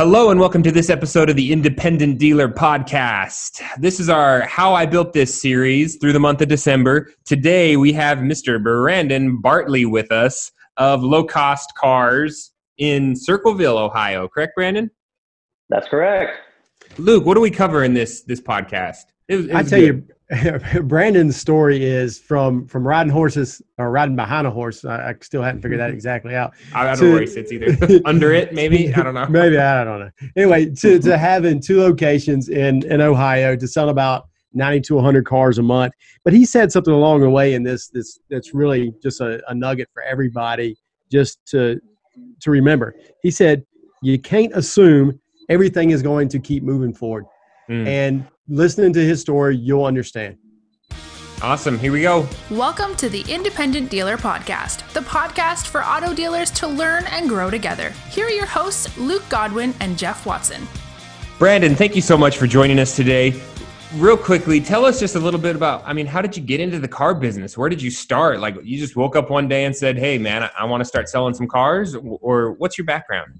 Hello and welcome to this episode of the Independent Dealer Podcast. This is our How I Built This series through the month of December. Today we have Mr. Brandon Bartley with us of Low Cost Cars in Circleville, Ohio. Correct, Brandon? That's correct. Luke, what do we cover in this this podcast? It, it I tell good. you, Brandon's story is from from riding horses or riding behind a horse. I, I still hadn't figured that exactly out. I don't to, race either under it, maybe I don't know. maybe I don't know. Anyway, to to having two locations in in Ohio to sell about ninety to hundred cars a month. But he said something along the way in this this that's really just a, a nugget for everybody just to to remember. He said you can't assume everything is going to keep moving forward. Mm. And listening to his story, you'll understand. Awesome. Here we go. Welcome to the Independent Dealer Podcast, the podcast for auto dealers to learn and grow together. Here are your hosts, Luke Godwin and Jeff Watson. Brandon, thank you so much for joining us today. Real quickly, tell us just a little bit about, I mean, how did you get into the car business? Where did you start? Like, you just woke up one day and said, hey, man, I, I want to start selling some cars? Or what's your background?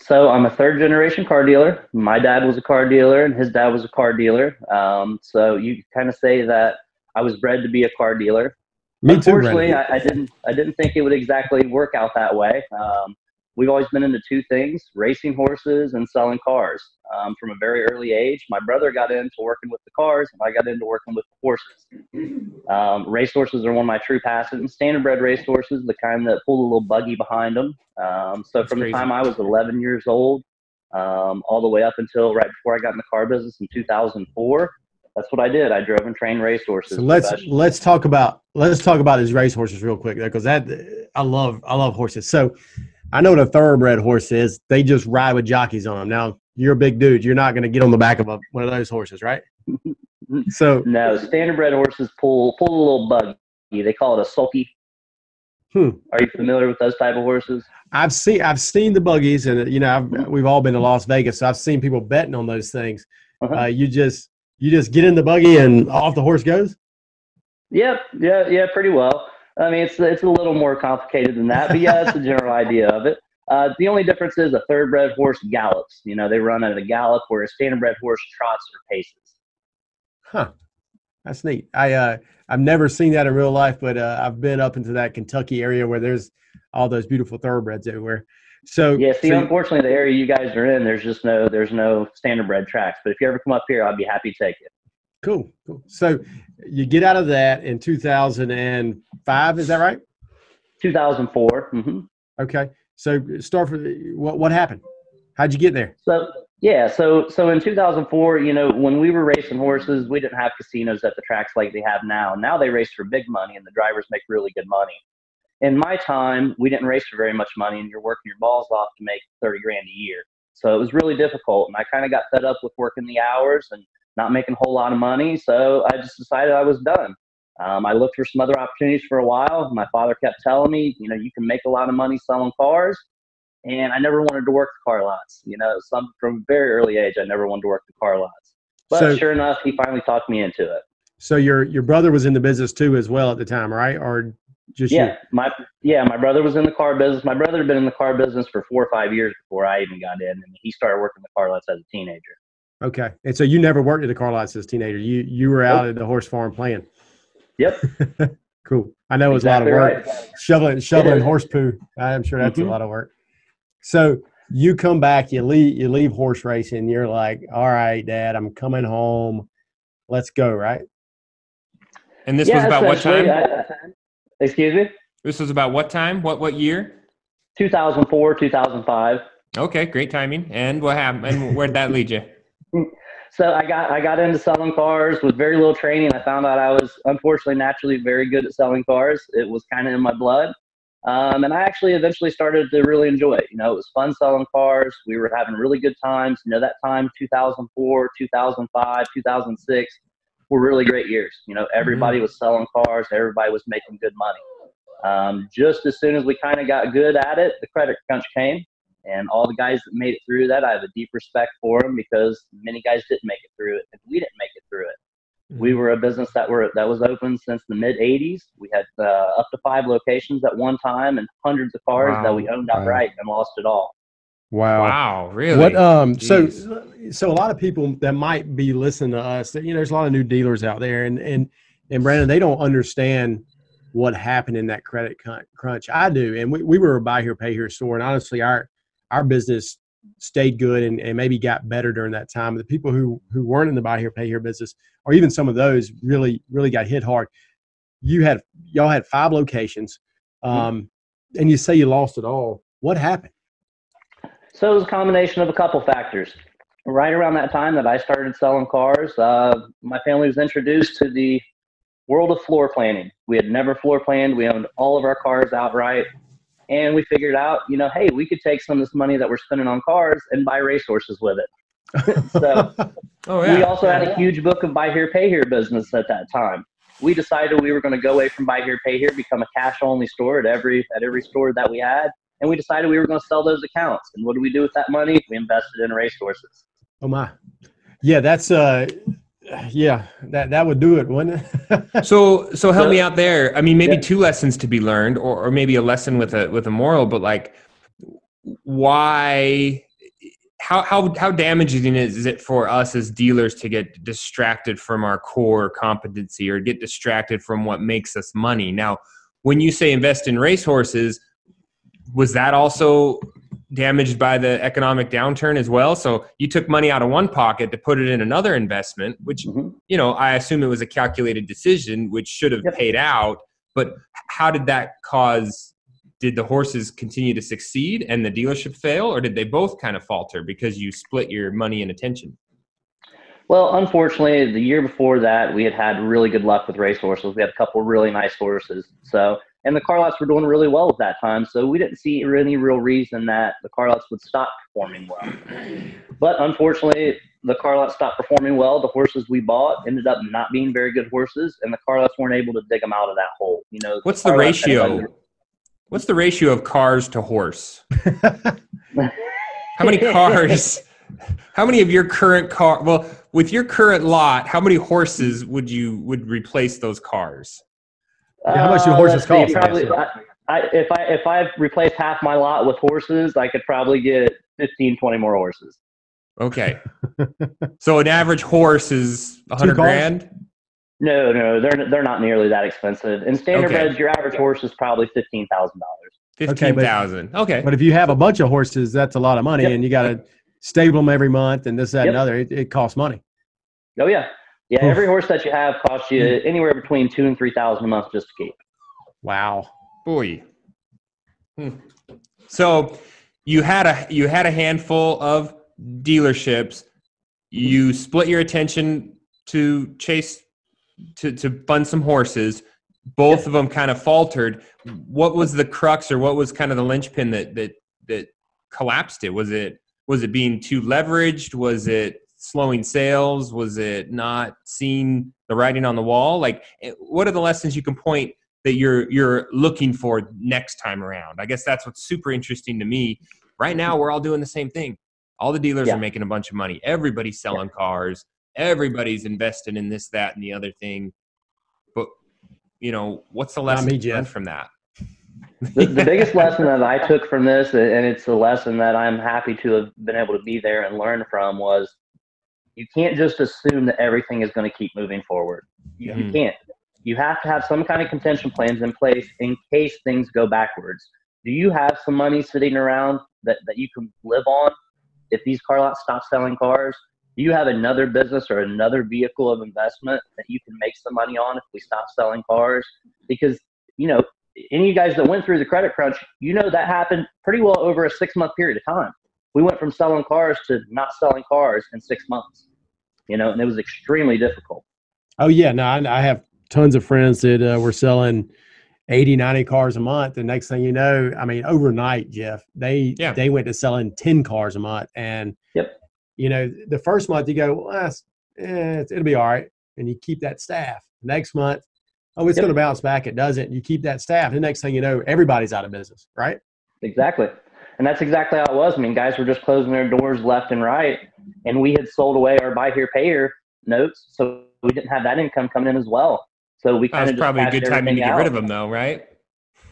So I'm a third generation car dealer. My dad was a car dealer, and his dad was a car dealer. Um, so you kind of say that I was bred to be a car dealer. Me Unfortunately, too, I, I, didn't. I didn't think it would exactly work out that way. Um, we've always been into two things racing horses and selling cars um, from a very early age. My brother got into working with the cars, and I got into working with horses. Um, race horses are one of my true passions. Standardbred race horses, the kind that pull a little buggy behind them. Um, so That's from crazy. the time I was 11 years old um, all the way up until right before I got in the car business in 2004. That's what I did. I drove and trained racehorses. So let's let's talk about let's talk about his racehorses real quick because that I love I love horses. So I know what a thoroughbred horse is. They just ride with jockeys on them. Now you're a big dude. You're not going to get on the back of a, one of those horses, right? so no, standardbred horses pull pull a little buggy. They call it a sulky. Hmm. Are you familiar with those type of horses? I've seen I've seen the buggies, and you know I've, we've all been to Las Vegas, so I've seen people betting on those things. Uh-huh. Uh, you just you just get in the buggy and off the horse goes. Yep, yeah, yeah, pretty well. I mean, it's it's a little more complicated than that, but yeah, that's the general idea of it. Uh, the only difference is a thoroughbred horse gallops. You know, they run at a gallop, where a standardbred horse trots or paces. Huh. That's neat. I uh, I've never seen that in real life, but uh, I've been up into that Kentucky area where there's all those beautiful thoroughbreds everywhere. So yeah, see, so, unfortunately, the area you guys are in, there's just no there's no standardbred tracks. But if you ever come up here, I'd be happy to take it. Cool, cool. So you get out of that in 2005, is that right? 2004. Mm-hmm. Okay. So start for what what happened? How'd you get there? So yeah, so so in 2004, you know, when we were racing horses, we didn't have casinos at the tracks like they have now. Now they race for big money, and the drivers make really good money. In my time, we didn't race for very much money, and you're working your balls off to make 30 grand a year. So it was really difficult, and I kind of got fed up with working the hours and not making a whole lot of money. So I just decided I was done. Um, I looked for some other opportunities for a while. My father kept telling me, you know, you can make a lot of money selling cars. And I never wanted to work the car lots. You know, some from a very early age, I never wanted to work the car lots. But so, sure enough, he finally talked me into it. So your your brother was in the business too, as well at the time, right? Or just yeah, you? my yeah, my brother was in the car business. My brother had been in the car business for four or five years before I even got in, and he started working the car lots as a teenager. Okay, and so you never worked at the car lots as a teenager. You you were out nope. at the horse farm playing. Yep. cool. I know it was exactly a lot of work. Right. Shoveling shoveling horse poo. I'm sure that's mm-hmm. a lot of work. So you come back, you leave you leave horse racing, you're like, All right, Dad, I'm coming home. Let's go, right? And this yeah, was about what time? I, excuse me? This was about what time? What what year? 2004, 2005. Okay, great timing. And what happened? And where'd that lead you? so I got I got into selling cars with very little training. I found out I was unfortunately naturally very good at selling cars. It was kind of in my blood. Um, and I actually eventually started to really enjoy it. You know, it was fun selling cars. We were having really good times. You know, that time, 2004, 2005, 2006, were really great years. You know, everybody mm-hmm. was selling cars. Everybody was making good money. Um, just as soon as we kind of got good at it, the credit crunch came. And all the guys that made it through that, I have a deep respect for them because many guys didn't make it through it, and we didn't make it through it. Mm-hmm. We were a business that were that was open since the mid '80s. We had uh, up to five locations at one time, and hundreds of cars wow. that we owned outright wow. and lost it all. Wow. Wow. Really? What? Um. So, so a lot of people that might be listening to us, you know, there's a lot of new dealers out there, and and and Brandon, they don't understand what happened in that credit crunch. I do, and we, we were a buy here, pay here store, and honestly, our our business stayed good and, and maybe got better during that time. The people who who weren't in the buy here, pay here business, or even some of those, really really got hit hard. You had y'all had five locations, mm-hmm. um, and you say you lost it all. What happened? So it was a combination of a couple factors. Right around that time that I started selling cars, uh, my family was introduced to the world of floor planning. We had never floor planned. We owned all of our cars outright. And we figured out, you know, hey, we could take some of this money that we're spending on cars and buy racehorses with it. so oh, yeah. we also had a huge book of buy here, pay here business at that time. We decided we were going to go away from buy here, pay here, become a cash only store at every at every store that we had. And we decided we were going to sell those accounts. And what do we do with that money? We invested in racehorses. Oh my. Yeah, that's uh yeah, that that would do it, wouldn't it? so so help me out there. I mean, maybe yeah. two lessons to be learned, or or maybe a lesson with a with a moral, but like why how how how damaging is it for us as dealers to get distracted from our core competency or get distracted from what makes us money? Now, when you say invest in racehorses, was that also damaged by the economic downturn as well. So you took money out of one pocket to put it in another investment, which mm-hmm. you know I assume it was a calculated decision, which should have yep. paid out. But how did that cause? Did the horses continue to succeed and the dealership fail, or did they both kind of falter because you split your money and attention? Well, unfortunately, the year before that, we had had really good luck with racehorses. We had a couple really nice horses. So and the car lots were doing really well at that time. So we didn't see any real reason that the car lots would stop performing well. But unfortunately, the car lots stopped performing well. The horses we bought ended up not being very good horses, and the car lots weren't able to dig them out of that hole. You know, what's the, the ratio? What's the ratio of cars to horse? how many cars? How many of your current car? Well, with your current lot, how many horses would you would replace those cars? Yeah, how much do horses uh, cost? Probably, I, I, if I if I replaced half my lot with horses, I could probably get 15, 20 more horses. Okay. so an average horse is a hundred grand. No, no, they're they're not nearly that expensive. In standard okay. beds, your average horse is probably fifteen thousand dollars. Fifteen thousand. Okay, okay, But if you have a bunch of horses, that's a lot of money, yep. and you got to stable them every month, and this, that, yep. and other. It, it costs money. Oh yeah, yeah, every horse that you have costs you hmm. anywhere between two and three thousand a month just to keep. Wow, boy. Hmm. So you had a you had a handful of dealerships. You split your attention to chase to to fund some horses. Both of them kind of faltered. What was the crux, or what was kind of the linchpin that that that collapsed it? Was it was it being too leveraged? Was it slowing sales? Was it not seeing the writing on the wall? Like, eh, what are the lessons you can point that you're you're looking for next time around? I guess that's what's super interesting to me. Right now, we're all doing the same thing. All the dealers yeah. are making a bunch of money. Everybody's selling yeah. cars. Everybody's invested in this, that, and the other thing. But you know, what's the lesson me, from that? the, the biggest lesson that I took from this, and it's a lesson that I'm happy to have been able to be there and learn from, was you can't just assume that everything is going to keep moving forward. You, mm-hmm. you can't. You have to have some kind of contention plans in place in case things go backwards. Do you have some money sitting around that, that you can live on if these car lots stop selling cars? Do you have another business or another vehicle of investment that you can make some money on if we stop selling cars? Because, you know, any of you guys that went through the credit crunch, you know that happened pretty well over a six month period of time. We went from selling cars to not selling cars in six months you know, and it was extremely difficult. Oh yeah, no, I, I have tons of friends that uh, were selling 80, 90 cars a month. The next thing you know, I mean, overnight, Jeff, they yeah. they went to selling 10 cars a month. And yep. you know, the first month you go, well, eh, it'll be all right. And you keep that staff. Next month, oh, it's yep. going to bounce back. It doesn't. You keep that staff. The next thing you know, everybody's out of business, right? Exactly. And that's exactly how it was. I mean, guys were just closing their doors left and right and we had sold away our buy here, pay here notes, so we didn't have that income coming in as well. So we kind of probably a good time to get out. rid of them, though, right?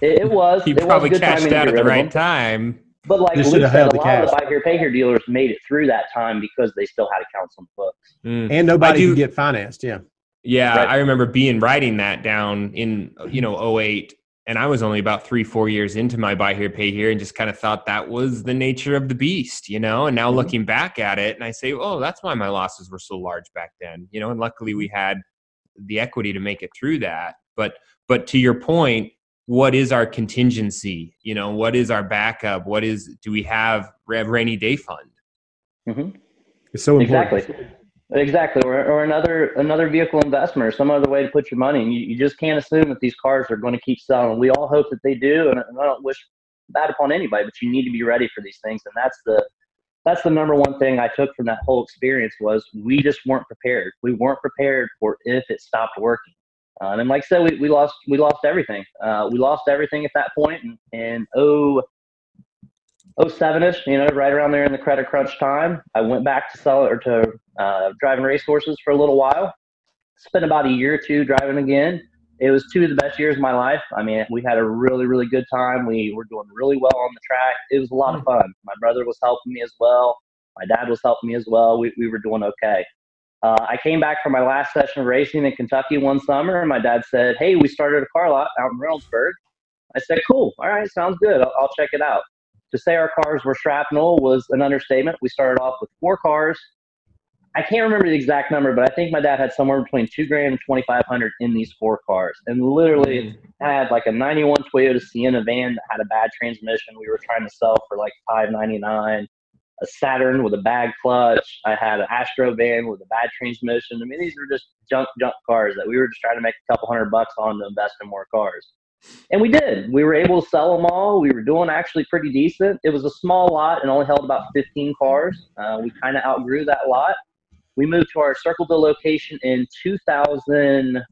It, it was. you it probably was cashed out at the right time. But like Luke said, a lot of the buy here, pay here dealers made it through that time because they still had accounts on the books. Mm. And nobody do, could get financed. Yeah. Yeah, right. I remember being writing that down in you know 08 and I was only about three, four years into my buy here, pay here, and just kind of thought that was the nature of the beast, you know. And now mm-hmm. looking back at it, and I say, oh, that's why my losses were so large back then, you know. And luckily, we had the equity to make it through that. But but to your point, what is our contingency? You know, what is our backup? What is do we have rainy day fund? Mm-hmm. It's so important. Exactly. Exactly, or, or another another vehicle investment, or some other way to put your money. And you, you just can't assume that these cars are going to keep selling. We all hope that they do, and, I don't wish bad upon anybody, but you need to be ready for these things. And that's the that's the number one thing I took from that whole experience was we just weren't prepared. We weren't prepared for if it stopped working. Uh, and like I said, we, we lost we lost everything. Uh, we lost everything at that. And, and oh, 07ish, you know, right around there in the credit crunch time, I went back to sell or to uh, driving racehorses for a little while. Spent about a year or two driving again. It was two of the best years of my life. I mean, we had a really, really good time. We were doing really well on the track. It was a lot of hmm. fun. My brother was helping me as well. My dad was helping me as well. We, we were doing okay. Uh, I came back from my last session of racing in Kentucky one summer, and my dad said, Hey, we started a car lot out in Reynoldsburg. I said, Cool. All right, sounds good. I'll, I'll check it out to say our cars were shrapnel was an understatement. We started off with four cars. I can't remember the exact number, but I think my dad had somewhere between two grand and twenty five hundred in these four cars, and literally mm-hmm. had like a ninety one Toyota Sienna van that had a bad transmission. We were trying to sell for like five ninety nine. A Saturn with a bad clutch. I had an Astro van with a bad transmission. I mean, these were just junk, junk cars that we were just trying to make a couple hundred bucks on to invest in more cars. And we did. We were able to sell them all. We were doing actually pretty decent. It was a small lot and only held about 15 cars. Uh, we kind of outgrew that lot. We moved to our Circleville location in 2000,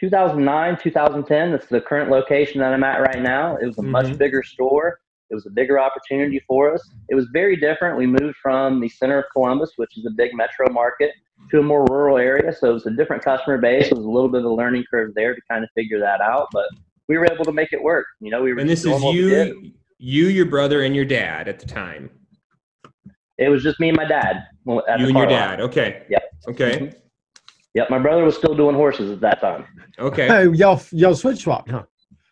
2009, 2010. That's the current location that I'm at right now. It was a mm-hmm. much bigger store. It was a bigger opportunity for us. It was very different. We moved from the center of Columbus, which is a big metro market, to a more rural area. So it was a different customer base. It was a little bit of a learning curve there to kind of figure that out, but we were able to make it work. You know, we were. And this is you, you, your brother, and your dad at the time. It was just me and my dad. you and your dad. Okay. Yep. Okay. Mm-hmm. Yep. My brother was still doing horses at that time. Okay. Hey, y'all, y'all switch swap, huh?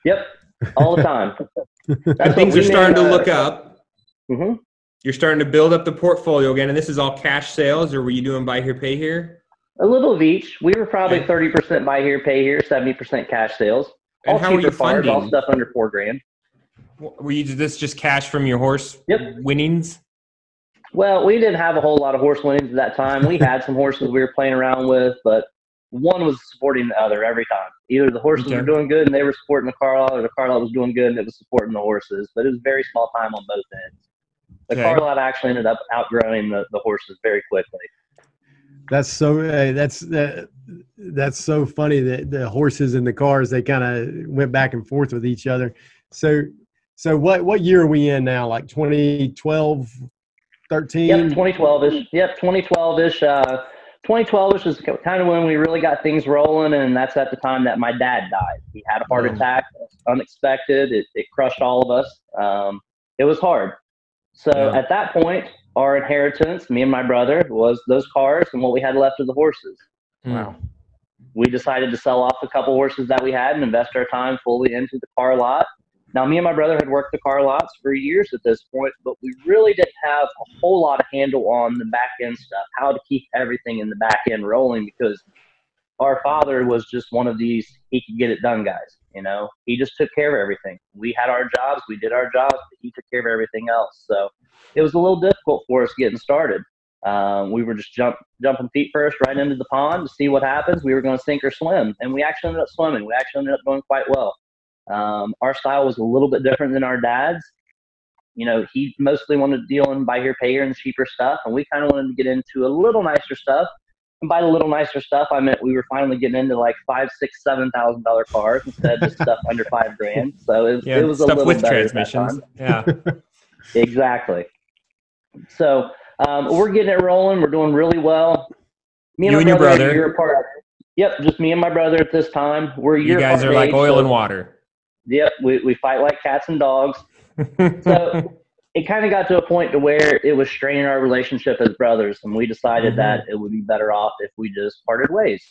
Yep. All the time. things are starting to look up. Mm-hmm you're starting to build up the portfolio again, and this is all cash sales, or were you doing buy here, pay here? A little of each. We were probably thirty percent buy here, pay here, seventy percent cash sales. And all how were you funding? all stuff under four grand. Were you this just cash from your horse yep. winnings? Well, we didn't have a whole lot of horse winnings at that time. We had some horses we were playing around with, but one was supporting the other every time. Either the horses okay. were doing good and they were supporting the car lot, or the car lot was doing good and it was supporting the horses. But it was very small time on both ends. The okay. car lot actually ended up outgrowing the, the horses very quickly. That's so. Uh, that's uh, that's so funny that the horses and the cars they kind of went back and forth with each other. So, so what what year are we in now? Like 2012, 13? Yep, 2012 ish. Yep, 2012 ish. Uh, 2012 ish is kind of when we really got things rolling, and that's at the time that my dad died. He had a heart oh. attack, unexpected. It, it crushed all of us. Um, it was hard. So yeah. at that point, our inheritance, me and my brother, was those cars and what we had left of the horses. Hmm. Wow. We decided to sell off a couple horses that we had and invest our time fully into the car lot. Now, me and my brother had worked the car lots for years at this point, but we really didn't have a whole lot of handle on the back end stuff, how to keep everything in the back end rolling because our father was just one of these, he could get it done guys. You know, he just took care of everything. We had our jobs, we did our jobs, but he took care of everything else. So it was a little difficult for us getting started. Um, we were just jump, jumping feet first right into the pond to see what happens. We were going to sink or swim, and we actually ended up swimming. We actually ended up doing quite well. Um, our style was a little bit different than our dad's. You know, he mostly wanted to deal in buy here, pay here, and cheaper stuff, and we kind of wanted to get into a little nicer stuff and by the little nicer stuff, I meant we were finally getting into like five, six, seven thousand dollar cars instead of just stuff under five grand. So it, yeah, it was a little with better transmissions. Yeah, exactly. So um, we're getting it rolling. We're doing really well. Me and, you and your brother. You're apart. Yep, just me and my brother at this time. We're you guys are like oil so, and water. Yep, we, we fight like cats and dogs. so it kind of got to a point to where it was straining our relationship as brothers, and we decided mm-hmm. that it would be better off if we just parted ways.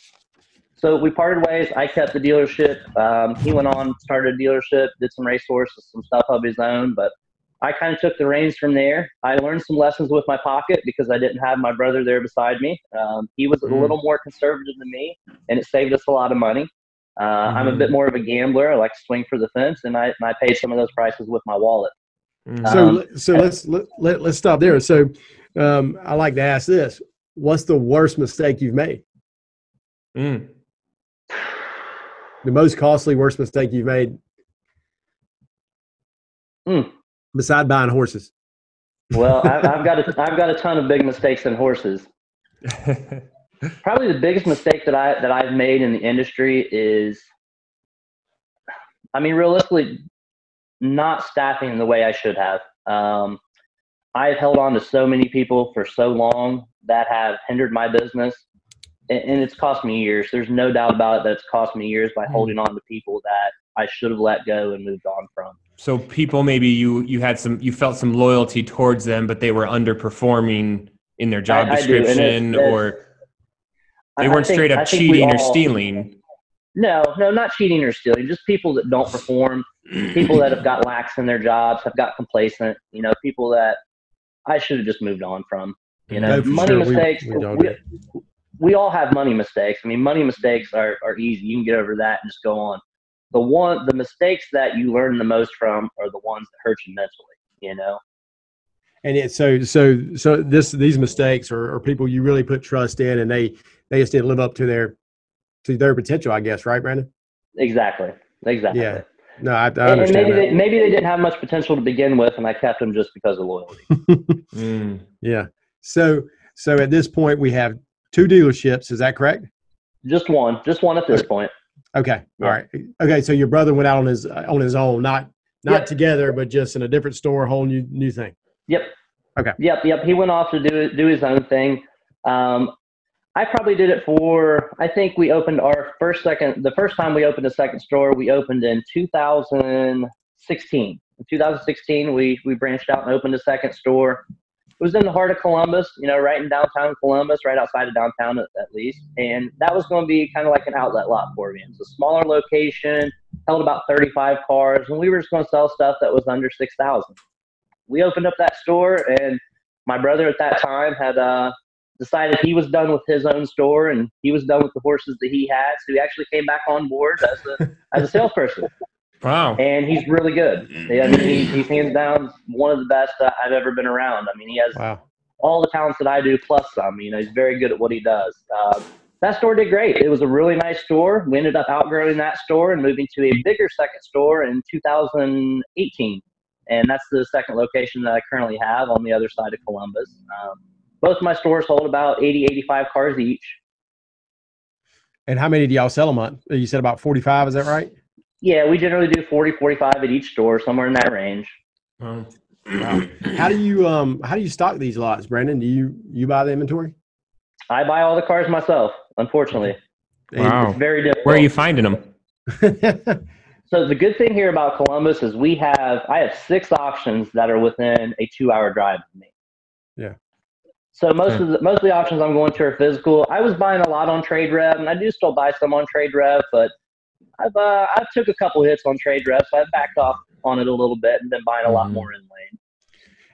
So we parted ways. I kept the dealership. Um, he went on, started a dealership, did some racehorses, some stuff of his own, but I kind of took the reins from there. I learned some lessons with my pocket because I didn't have my brother there beside me. Um, he was a mm. little more conservative than me, and it saved us a lot of money. Uh, mm-hmm. I'm a bit mm-hmm. more of a gambler. I like to swing for the fence, and I, and I paid some of those prices with my wallet. Mm-hmm. So, um, so let's let, let, let's stop there. So, um, I like to ask this: What's the worst mistake you've made? Mm. The most costly, worst mistake you've made. Mm. Beside buying horses. Well, I've, I've got a, I've got a ton of big mistakes in horses. Probably the biggest mistake that I that I've made in the industry is, I mean, realistically, not staffing in the way I should have. Um, I've held on to so many people for so long that have hindered my business, and, and it's cost me years. There's no doubt about it that it's cost me years by hmm. holding on to people that I should have let go and moved on from. So people, maybe you you had some, you felt some loyalty towards them, but they were underperforming in their job I, description, I or they weren't think, straight up cheating all, or stealing. No, no, not cheating or stealing. Just people that don't perform, people that have got lax in their jobs, have got complacent. You know, people that I should have just moved on from. You know, no, money sure. mistakes. We, we, we, we, all have money mistakes. I mean, money mistakes are, are easy. You can get over that and just go on the one the mistakes that you learn the most from are the ones that hurt you mentally you know and it, so so so this these mistakes are, are people you really put trust in and they they just didn't live up to their to their potential i guess right brandon exactly exactly yeah no i, I understand and maybe that. they maybe they didn't have much potential to begin with and i kept them just because of loyalty mm. yeah so so at this point we have two dealerships is that correct just one just one at this point Okay. Yeah. All right. Okay. So your brother went out on his on his own, not not yep. together, but just in a different store, a whole new new thing. Yep. Okay. Yep. Yep. He went off to do do his own thing. Um, I probably did it for. I think we opened our first second. The first time we opened a second store, we opened in 2016. In 2016, we we branched out and opened a second store it was in the heart of Columbus, you know, right in downtown Columbus, right outside of downtown at, at least. And that was going to be kind of like an outlet lot for me. It's a smaller location, held about 35 cars, and we were just going to sell stuff that was under 6,000. We opened up that store, and my brother at that time had uh, decided he was done with his own store and he was done with the horses that he had. So he actually came back on board as a, as a salesperson. Wow. And he's really good. I mean, he's, he's hands down one of the best I've ever been around. I mean, he has wow. all the talents that I do plus some. You know, he's very good at what he does. Uh, that store did great. It was a really nice store. We ended up outgrowing that store and moving to a bigger second store in 2018. And that's the second location that I currently have on the other side of Columbus. Um, both my stores hold about 80, 85 cars each. And how many do y'all sell a month? You said about 45, is that right? Yeah, we generally do 40, 45 at each store, somewhere in that range. wow. How do you um how do you stock these lots, Brandon? Do you you buy the inventory? I buy all the cars myself, unfortunately. Wow. It's very difficult. Where are you finding them? so the good thing here about Columbus is we have I have six auctions that are within a two hour drive of me. Yeah. So most of the most of the auctions I'm going to are physical. I was buying a lot on TradeRev, and I do still buy some on TradeRev, but I've uh, I've took a couple hits on TradeRev, so I've backed off on it a little bit and been buying a lot mm-hmm. more in lane.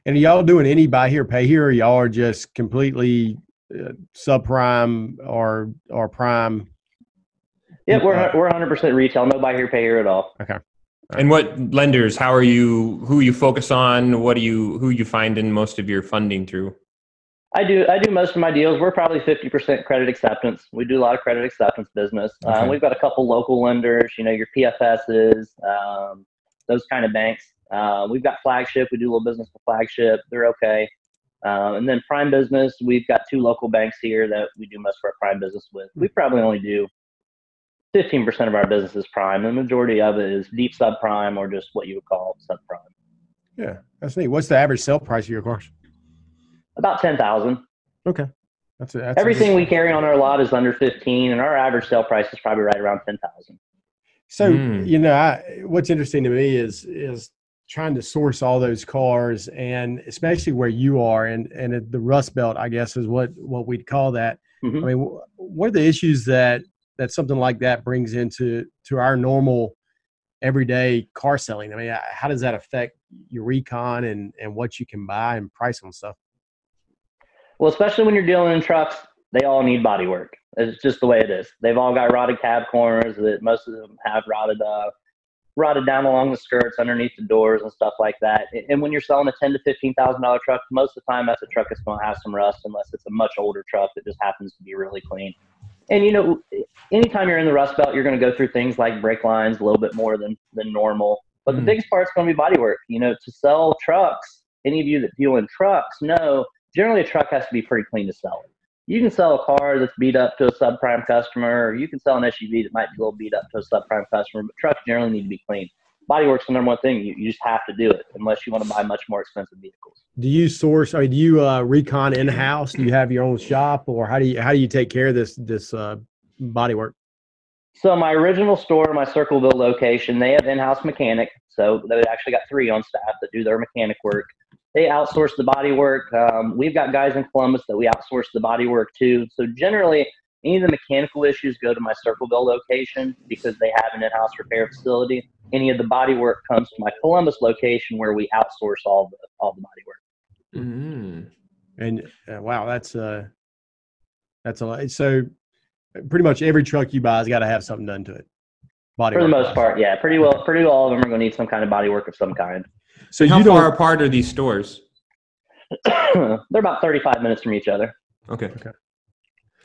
And y'all doing any buy here, pay here, or y'all are just completely uh, subprime or or prime? Yeah, we're uh, we're 100 percent retail, no buy here, pay here at all. Okay. And what lenders? How are you? Who you focus on? What do you? Who you find in most of your funding through? I do. I do most of my deals. We're probably fifty percent credit acceptance. We do a lot of credit acceptance business. Uh, okay. we've got a couple local lenders. You know, your PFSs, um, those kind of banks. Uh, we've got flagship. We do a little business with flagship. They're okay. Um, and then prime business. We've got two local banks here that we do most of our prime business with. We probably only do fifteen percent of our business is prime. The majority of it is deep subprime or just what you would call subprime. Yeah, that's neat. What's the average sale price of your cars? About ten thousand. Okay. That's, a, that's everything we carry on our lot is under fifteen, and our average sale price is probably right around ten thousand. So mm. you know, I, what's interesting to me is is trying to source all those cars, and especially where you are, and and the Rust Belt, I guess, is what what we'd call that. Mm-hmm. I mean, what are the issues that that something like that brings into to our normal everyday car selling? I mean, how does that affect your recon and and what you can buy and price on stuff? Well, especially when you're dealing in trucks, they all need body work. It's just the way it is. They've all got rotted cab corners that most of them have rotted uh, rotted down along the skirts, underneath the doors, and stuff like that. And when you're selling a ten to fifteen thousand dollar truck, most of the time that's a truck that's going to have some rust, unless it's a much older truck that just happens to be really clean. And you know, anytime you're in the rust belt, you're going to go through things like brake lines a little bit more than than normal. But the biggest part's going to be body work. You know, to sell trucks, any of you that deal in trucks know generally a truck has to be pretty clean to sell it you can sell a car that's beat up to a subprime customer, or you can sell an SUV that might be a little beat up to a subprime customer, but trucks generally need to be clean. Bodywork's the number one thing. You, you just have to do it unless you want to buy much more expensive vehicles. Do you source? I mean, do you uh, recon in house? Do you have your own shop, or how do you how do you take care of this this uh, bodywork? So my original store, my Circleville location, they have in-house mechanic. So they actually got three on staff that do their mechanic work they outsource the body work. Um, we've got guys in Columbus that we outsource the body work to. So generally, any of the mechanical issues go to my Circleville location because they have an in-house repair facility. Any of the body work comes to my Columbus location where we outsource all the all the body work. Mm-hmm. And uh, wow, that's uh, that's a lot. So pretty much every truck you buy has got to have something done to it. Body for the most part, yeah, pretty well. Pretty well, all of them are going to need some kind of body work of some kind. So how far apart are these stores? They're about 35 minutes from each other. Okay. Okay.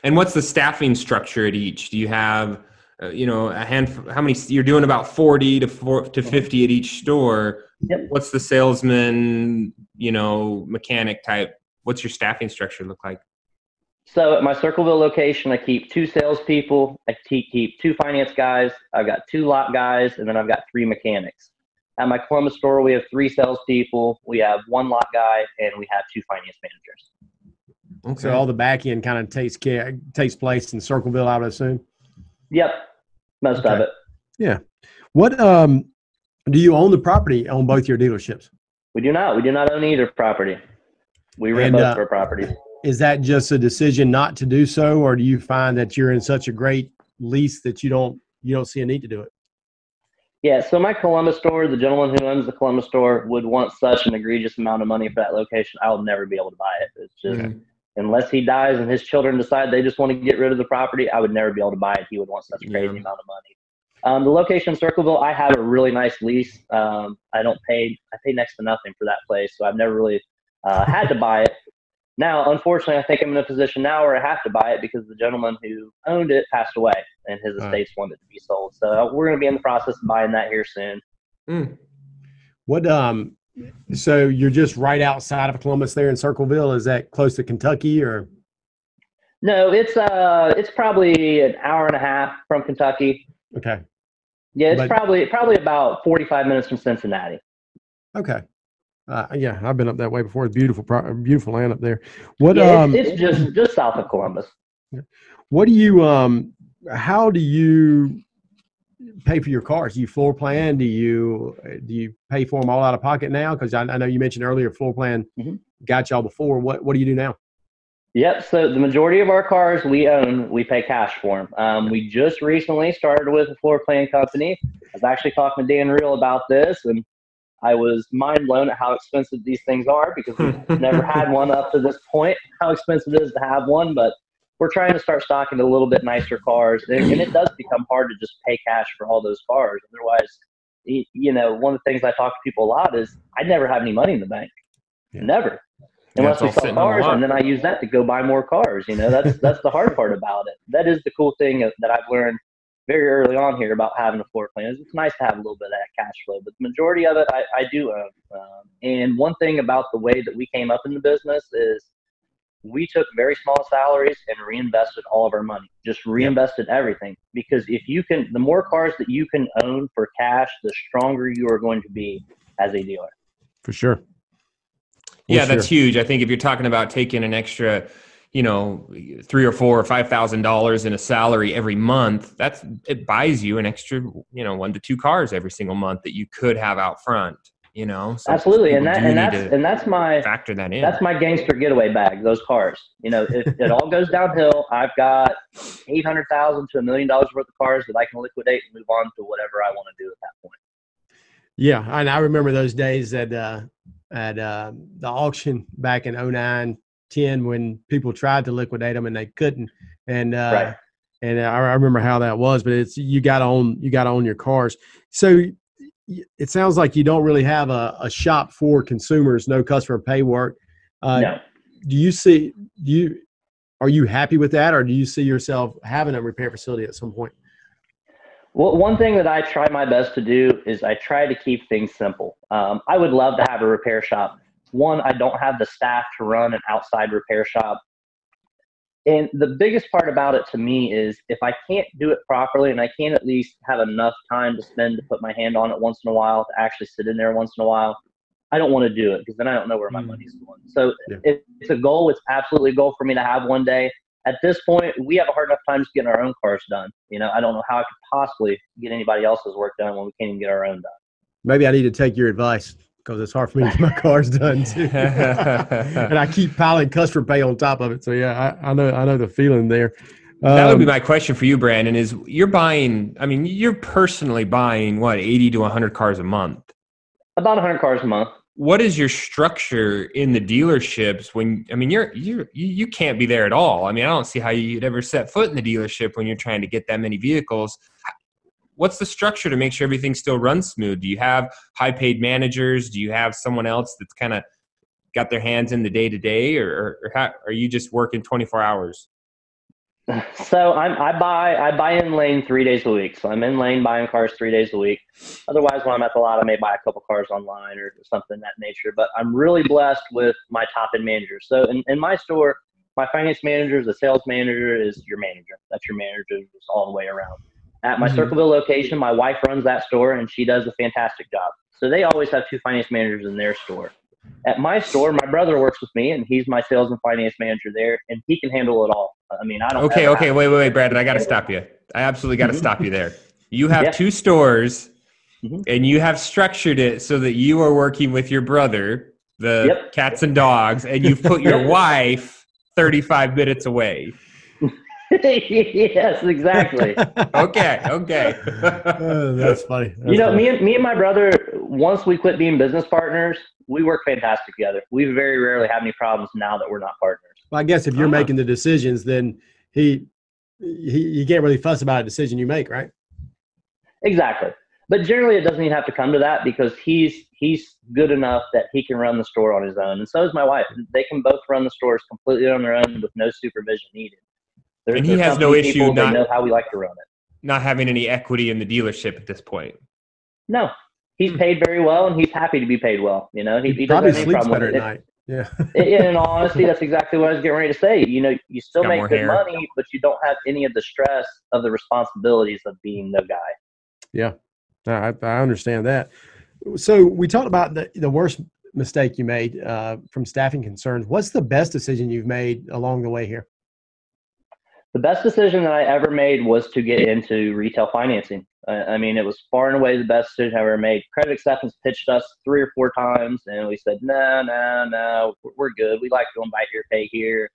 And what's the staffing structure at each? Do you have, uh, you know, a handful? How many? You're doing about 40 to four, to 50 at each store. Yep. What's the salesman? You know, mechanic type. What's your staffing structure look like? So at my Circleville location, I keep two salespeople. I keep two finance guys. I've got two lot guys, and then I've got three mechanics. At my Columbus store, we have three salespeople, we have one lot guy, and we have two finance managers. Okay. So all the back end kind of takes care takes place in Circleville, I would assume. Yep, most okay. of it. Yeah. What um do you own the property on both your dealerships? We do not. We do not own either property. We rent and, both uh, of our properties. Is that just a decision not to do so, or do you find that you're in such a great lease that you don't you don't see a need to do it? Yeah, so my Columbus store, the gentleman who owns the Columbus store would want such an egregious amount of money for that location. I'll never be able to buy it. It's just mm-hmm. unless he dies and his children decide they just want to get rid of the property, I would never be able to buy it. He would want such a crazy yeah. amount of money. Um, the location in Circleville, I have a really nice lease. Um, I don't pay I pay next to nothing for that place, so I've never really uh, had to buy it. Now, unfortunately, I think I'm in a position now where I have to buy it because the gentleman who owned it passed away and his estates right. wanted to be sold. So uh, we're going to be in the process of buying that here soon. Mm. What um so you're just right outside of Columbus there in Circleville is that close to Kentucky or No, it's uh it's probably an hour and a half from Kentucky. Okay. Yeah, it's but, probably probably about 45 minutes from Cincinnati. Okay. Uh, yeah, I've been up that way before. It's beautiful, beautiful land up there. What? Yeah, um, it's, it's just just south of Columbus. What do you um? How do you pay for your cars? Do you floor plan? Do you do you pay for them all out of pocket now? Because I, I, know you mentioned earlier floor plan mm-hmm. got y'all before. What what do you do now? Yep. So the majority of our cars we own, we pay cash for them. Um, we just recently started with a floor plan company. I was actually talking to Dan Real about this, and I was mind blown at how expensive these things are because we've never had one up to this point. How expensive it is to have one, but we're trying to start stocking a little bit nicer cars, and, and it does become hard to just pay cash for all those cars. Otherwise, you know, one of the things I talk to people a lot is I never have any money in the bank, yeah. never, unless yeah, we sell cars, and then I use that to go buy more cars. You know, that's that's the hard part about it. That is the cool thing that I've learned very early on here about having a floor plan. It's nice to have a little bit of that cash flow, but the majority of it I, I do own. Um, and one thing about the way that we came up in the business is we took very small salaries and reinvested all of our money. Just reinvested everything because if you can, the more cars that you can own for cash, the stronger you are going to be as a dealer. For sure. yeah, sure. that's huge. I think if you're talking about taking an extra you know three or four or five thousand dollars in a salary every month that's it buys you an extra you know one to two cars every single month that you could have out front you know? So absolutely and that and that's and that's my factor that in. that's my gangster getaway bag those cars. You know if it all goes downhill i've got 800000 to a million dollars worth of cars that i can liquidate and move on to whatever i want to do at that point. Yeah and i remember those days at uh at uh the auction back in 09 10 when people tried to liquidate them and they couldn't and uh right. and I, I remember how that was but it's you got to own you got to own your cars so it sounds like you don't really have a, a shop for consumers, no customer pay work. Uh, no. Do you see? Do you are you happy with that, or do you see yourself having a repair facility at some point? Well, one thing that I try my best to do is I try to keep things simple. Um, I would love to have a repair shop. One, I don't have the staff to run an outside repair shop. And the biggest part about it to me is if I can't do it properly and I can't at least have enough time to spend to put my hand on it once in a while, to actually sit in there once in a while, I don't want to do it because then I don't know where my mm. money's going. So yeah. it, it's a goal. It's absolutely a goal for me to have one day. At this point, we have a hard enough time just getting our own cars done. You know, I don't know how I could possibly get anybody else's work done when we can't even get our own done. Maybe I need to take your advice because it's hard for me to get my cars done too. and I keep piling customer pay on top of it. So yeah, I, I know I know the feeling there. Um, that would be um, my question for you, Brandon. Is you're buying? I mean, you're personally buying what eighty to one hundred cars a month. About hundred cars a month. What is your structure in the dealerships when? I mean, you're you're you can't be there at all. I mean, I don't see how you'd ever set foot in the dealership when you're trying to get that many vehicles what's the structure to make sure everything still runs smooth? Do you have high paid managers? Do you have someone else that's kind of got their hands in the day to day, or, or how, are you just working 24 hours? So I'm, I buy I buy in lane three days a week. So I'm in lane buying cars three days a week. Otherwise, when I'm at the lot, I may buy a couple cars online or something that nature. But I'm really blessed with my top end managers. So in, in my store, my finance manager a sales manager is your manager. That's your manager just all the way around. At my mm-hmm. Circleville location, my wife runs that store and she does a fantastic job. So they always have two finance managers in their store. At my store, my brother works with me and he's my sales and finance manager there and he can handle it all. I mean, I don't Okay, okay, wait, wait, wait, Brandon, I got to stop you. I absolutely got to stop you there. You have yeah. two stores mm-hmm. and you have structured it so that you are working with your brother, the yep. cats and dogs, and you've put your wife 35 minutes away. yes, exactly. okay, okay. oh, that's funny. That's you know, funny. me and me and my brother, once we quit being business partners, we work fantastic together. We very rarely have any problems now that we're not partners. Well, I guess if you're uh-huh. making the decisions, then he, he you can't really fuss about a decision you make, right? Exactly. But generally, it doesn't even have to come to that because he's he's good enough that he can run the store on his own, and so is my wife. They can both run the stores completely on their own with no supervision needed. There, and he has no issue people, not know how we like to run it. Not having any equity in the dealership at this point. No, he's hmm. paid very well, and he's happy to be paid well. You know, he, he, he probably sleeps better at it. night. Yeah. in all honesty, that's exactly what I was getting ready to say. You know, you still make good hair. money, but you don't have any of the stress of the responsibilities of being the guy. Yeah, I, I understand that. So we talked about the, the worst mistake you made uh, from staffing concerns. What's the best decision you've made along the way here? The best decision that I ever made was to get into retail financing. I mean, it was far and away the best decision I ever made. Credit acceptance pitched us three or four times, and we said, no, no, no, we're good. We like going buy here, pay here.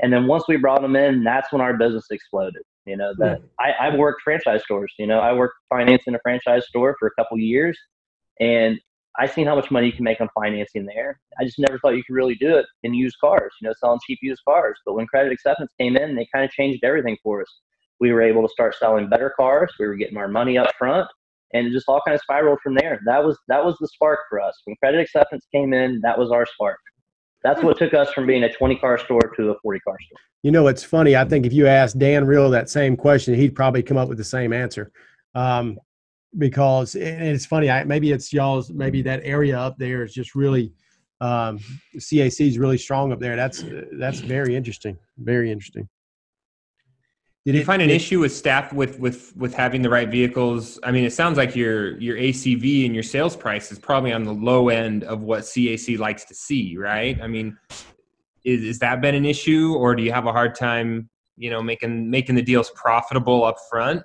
And then once we brought them in, that's when our business exploded. You know, that. I, I worked franchise stores. You know, I worked financing a franchise store for a couple years, and I seen how much money you can make on financing there. I just never thought you could really do it in used cars, you know, selling cheap used cars. But when credit acceptance came in, they kind of changed everything for us. We were able to start selling better cars. We were getting our money up front, and it just all kind of spiraled from there. That was that was the spark for us. When credit acceptance came in, that was our spark. That's what took us from being a 20 car store to a 40 car store. You know, it's funny. I think if you asked Dan Real that same question, he'd probably come up with the same answer. Um, because and it's funny. I, maybe it's y'all's. Maybe that area up there is just really um, CAC is really strong up there. That's that's very interesting. Very interesting. Did you find an issue with staff with with with having the right vehicles? I mean, it sounds like your your ACV and your sales price is probably on the low end of what CAC likes to see, right? I mean, is, is that been an issue, or do you have a hard time, you know, making making the deals profitable up front?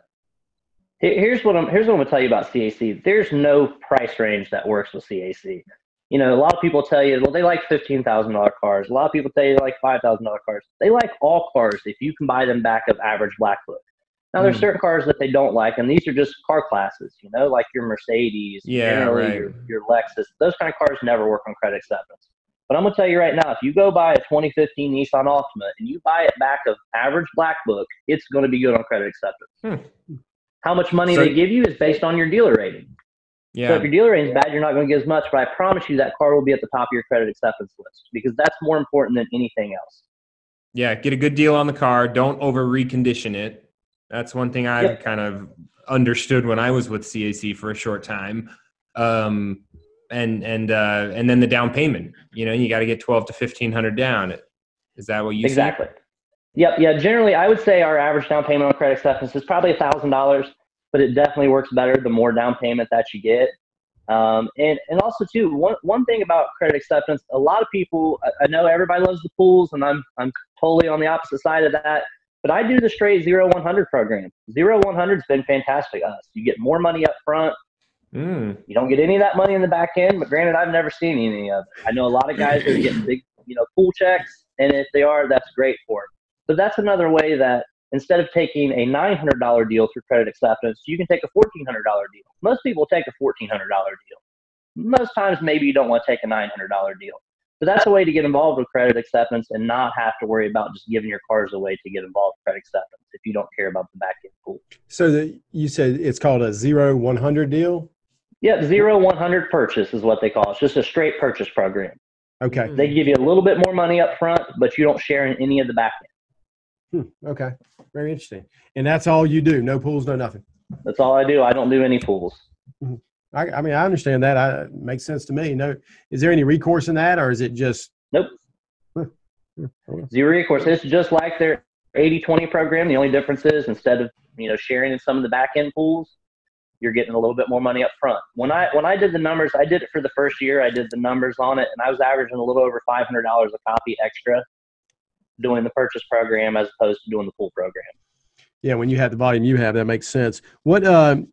Here's what I'm here's what I'm gonna tell you about CAC. There's no price range that works with CAC. You know, a lot of people tell you, well, they like fifteen thousand dollar cars. A lot of people tell you they like five thousand dollar cars. They like all cars if you can buy them back of average black book. Now, there's mm. certain cars that they don't like, and these are just car classes, you know, like your Mercedes, yeah, right. your, your Lexus. Those kind of cars never work on credit acceptance. But I'm going to tell you right now, if you go buy a 2015 Nissan Altima and you buy it back of average black book, it's going to be good on credit acceptance. Hmm. How much money so, they give you is based on your dealer rating. Yeah. So if your dealer rating is bad, you're not going to get as much. But I promise you that car will be at the top of your credit acceptance list because that's more important than anything else. Yeah, get a good deal on the car. Don't over recondition it. That's one thing I yep. kind of understood when I was with CAC for a short time. Um, and and uh, and then the down payment. You know, you got to get twelve to fifteen hundred down. Is that what you exactly? See? Yep. Yeah. Generally, I would say our average down payment on credit acceptance is probably a thousand dollars, but it definitely works better the more down payment that you get. Um, and and also too, one one thing about credit acceptance, a lot of people, I, I know everybody loves the pools, and I'm I'm totally on the opposite side of that. But I do the straight zero one hundred program. Zero one hundred's been fantastic us. You get more money up front. Mm. You don't get any of that money in the back end, but granted, I've never seen any of it. I know a lot of guys that are getting big, you know, pool checks, and if they are, that's great for them. But that's another way that instead of taking a $900 deal through credit acceptance, you can take a $1,400 deal. Most people take a $1,400 deal. Most times, maybe you don't want to take a $900 deal. But that's a way to get involved with credit acceptance and not have to worry about just giving your cars away to get involved with credit acceptance if you don't care about the back end pool. So the, you said it's called a zero one hundred deal. Yeah, zero one hundred purchase is what they call it. It's just a straight purchase program. Okay. They give you a little bit more money up front, but you don't share in any of the back end. Hmm, okay. Very interesting. And that's all you do. No pools, no nothing. That's all I do. I don't do any pools. Mm-hmm. I, I mean, I understand that. I, it makes sense to me. No, is there any recourse in that, or is it just? Nope. Zero recourse. It's just like their 80-20 program. The only difference is instead of you know sharing in some of the back end pools, you're getting a little bit more money up front. When I when I did the numbers, I did it for the first year. I did the numbers on it, and I was averaging a little over five hundred dollars a copy extra doing the purchase program as opposed to doing the pool program. Yeah, when you have the volume you have, that makes sense. What um,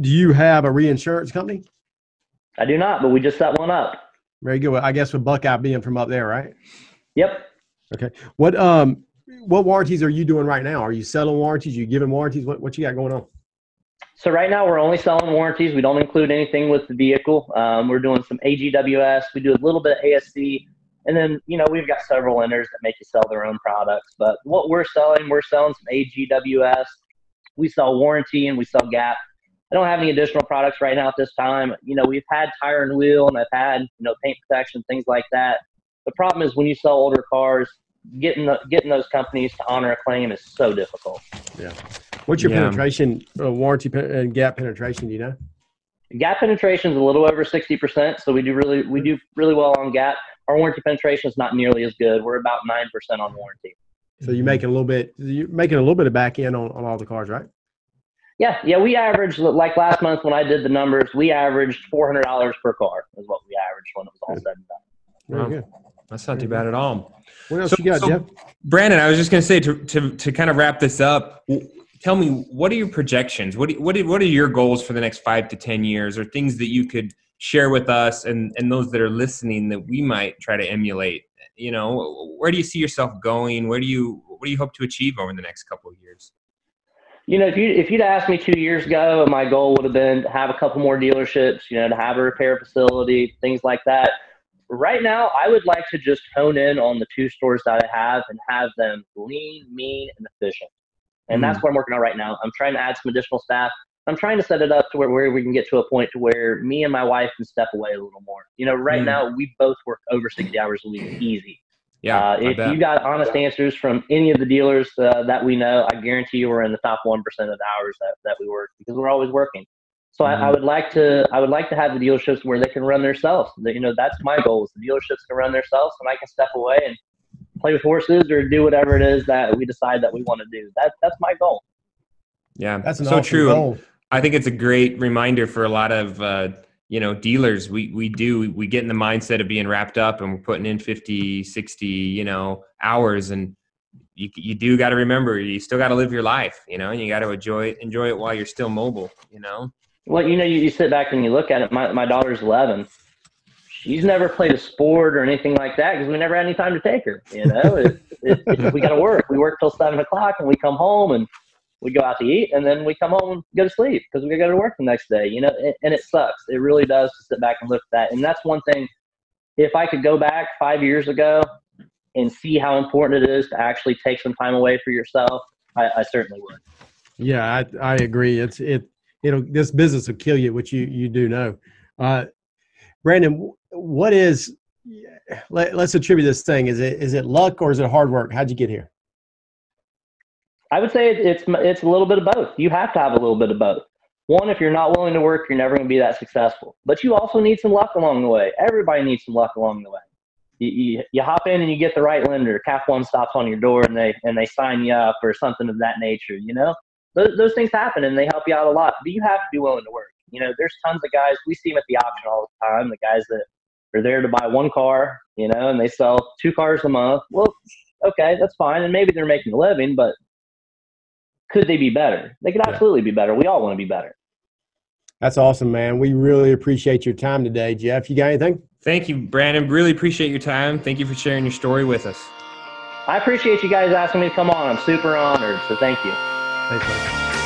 do you have a reinsurance company? I do not, but we just set one up. Very good. I guess with Buckeye being from up there, right? Yep. Okay. What um what warranties are you doing right now? Are you selling warranties? Are you giving warranties? What what you got going on? So right now we're only selling warranties. We don't include anything with the vehicle. Um, we're doing some AGWS. We do a little bit of ASC, and then you know we've got several lenders that make you sell their own products. But what we're selling, we're selling some AGWS. We sell warranty and we sell gap. I don't have any additional products right now at this time. You know, we've had tire and wheel, and I've had you know paint protection, things like that. The problem is when you sell older cars, getting the, getting those companies to honor a claim is so difficult. Yeah. What's your yeah. penetration, uh, warranty and gap penetration? Do you know? Gap penetration is a little over sixty percent, so we do really we do really well on gap. Our warranty penetration is not nearly as good. We're about nine percent on warranty. So you're making a little bit, you're making a little bit of back end on, on all the cars, right? Yeah, yeah, we averaged like last month when I did the numbers, we averaged four hundred dollars per car is what we averaged when it was all said and done. Very good. That's not too bad at all. What else so, you got, so, Jeff? Brandon, I was just going to say to, to to kind of wrap this up. Tell me, what are your projections? What do, what what are your goals for the next five to ten years, or things that you could share with us and and those that are listening that we might try to emulate? You know, where do you see yourself going? Where do you what do you hope to achieve over the next couple of years? you know, if you if you'd asked me two years ago, my goal would have been to have a couple more dealerships, you know, to have a repair facility, things like that. Right now, I would like to just hone in on the two stores that I have and have them lean, mean, and efficient. And mm. that's what I'm working on right now. I'm trying to add some additional staff. I'm trying to set it up to where, where we can get to a point to where me and my wife can step away a little more. You know, right mm. now we both work over 60 hours a week easy. Yeah. Uh, if you got honest answers from any of the dealers uh, that we know, I guarantee you we're in the top one percent of the hours that, that we work because we're always working. So mm-hmm. I, I, would like to I would like to have the dealerships where they can run themselves. You know, that's my goal. Is the dealerships can run themselves, and I can step away and play with horses or do whatever it is that we decide that we want to do. That that's my goal. Yeah, that's so awesome true. Goal. I think it's a great reminder for a lot of. Uh, you know dealers. We we do we get in the mindset of being wrapped up and we're putting in 50 60 you know hours and you, you do got to remember you still got to live your life you know and you got to enjoy enjoy it while you're still mobile you know? Well you know you, you sit back and you look at it. My, my daughter's 11 she's never played a sport or anything like that because we never had any time to take her you know? It, it, it, we got to work. We work till seven o'clock and we come home and we go out to eat and then we come home and go to sleep because we got to go to work the next day, you know, and, it sucks. It really does to sit back and look at that. And that's one thing, if I could go back five years ago and see how important it is to actually take some time away for yourself, I, I certainly would. Yeah, I, I agree. It's, it, it'll, this business will kill you, which you, you do know. Uh, Brandon, what is, let, let's attribute this thing. Is it, is it luck or is it hard work? How'd you get here? I would say it's it's a little bit of both. You have to have a little bit of both. One, if you're not willing to work, you're never going to be that successful. But you also need some luck along the way. Everybody needs some luck along the way. You, you, you hop in and you get the right lender. Cap one stops on your door and they and they sign you up or something of that nature. You know, those, those things happen and they help you out a lot. But you have to be willing to work. You know, there's tons of guys we see them at the auction all the time. The guys that are there to buy one car, you know, and they sell two cars a month. Well, okay, that's fine, and maybe they're making a living, but could they be better? They could absolutely yeah. be better. We all want to be better. That's awesome, man. We really appreciate your time today, Jeff. You got anything? Thank you, Brandon. Really appreciate your time. Thank you for sharing your story with us. I appreciate you guys asking me to come on. I'm super honored. So thank you. Thanks, man.